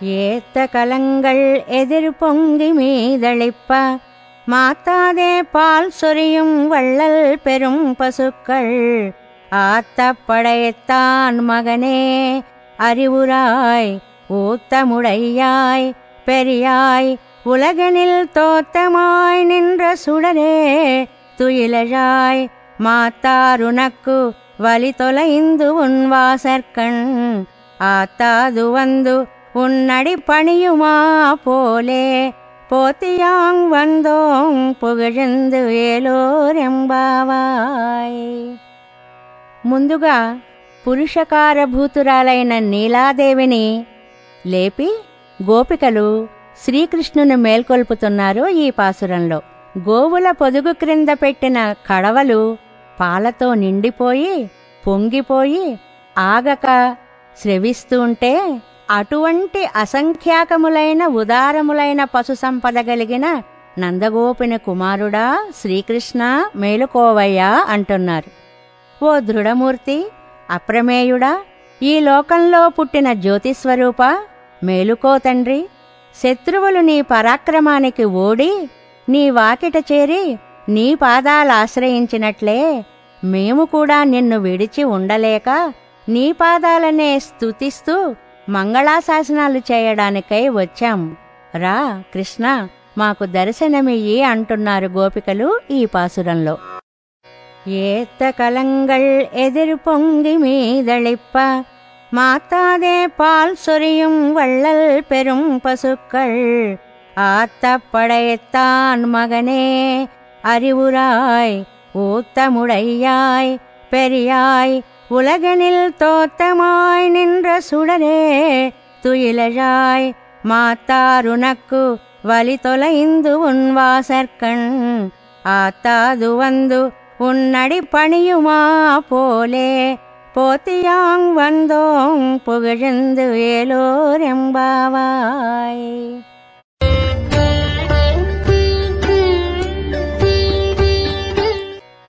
ஏத்த கலங்கள் எதிர் பொங்கி மீதளிப்ப மாத்தாதே பால் சொரியும் வள்ளல் பெரும் பசுக்கள். ஆத்த படைத்தான் மகனே அறிவுராய் ஊத்தமுடையாய் பெரியாய் உலகனில் தோத்தமாய் நின்ற சுடரே துயிலழாய் மாத்தாருனக்கு வலி தொலைந்து உன் வாசற்கண். ஆத்தாது வந்து உன்னடி பணியுமா போலே போத்தியாங் வந்தோம் புகழ்ந்து ఏలోరెంబావాయ్ ముందుగా పురుషకారభూతురాలైన నీలాదేవిని లేపి గోపికలు శ్రీకృష్ణుని మేల్కొల్పుతున్నారు ఈ పాసురంలో గోవుల పొదుగు క్రింద పెట్టిన కడవలు పాలతో నిండిపోయి పొంగిపోయి ఆగక స్రవిస్తుంటే అటువంటి అసంఖ్యాకములైన ఉదారములైన పశు సంపద కలిగిన నందగోపిని కుమారుడా శ్రీకృష్ణ మేలుకోవయ్యా అంటున్నారు. ఓ దృఢమూర్తి అప్రమేయుడా ఈ లోకంలో పుట్టిన జ్యోతిస్వరూప మేలుకో తండ్రి శత్రువులు నీ పరాక్రమానికి ఓడి నీ వాకిట చేరి నీ పాదాలాశ్రయించినట్లే మేము కూడా నిన్ను విడిచి ఉండలేక నీ పాదాలనే స్తుతిస్తూ మంగళాశాసనాలు చేయడానికై వచ్చాం రా కృష్ణ మాకు దర్శనమియ్యి అంటున్నారు గోపికలు ఈ పాసురంలో ஏத்த கலங்கள் எதிர் பொங்கி மீதளிப்ப மாத்தாதே பால் சொரியும் வள்ளல் பெரும் பசுக்கள் ஆத்த படைத்தான் மகனே அறிவுராய் ஊத்தமுடையாய் பெரியாய் உலகனில் தோத்தமாய் நின்ற சுடரே துயிலழாய் மாத்தாருனக்கு வலி தொலைந்து உன் வாசற்கண். ஆத்தாது வந்து உன்னடி பணியுமா போலே போத்தியாங் வந்தோம் புகழ்ந்து ஏலோர் எம்பாவாய்.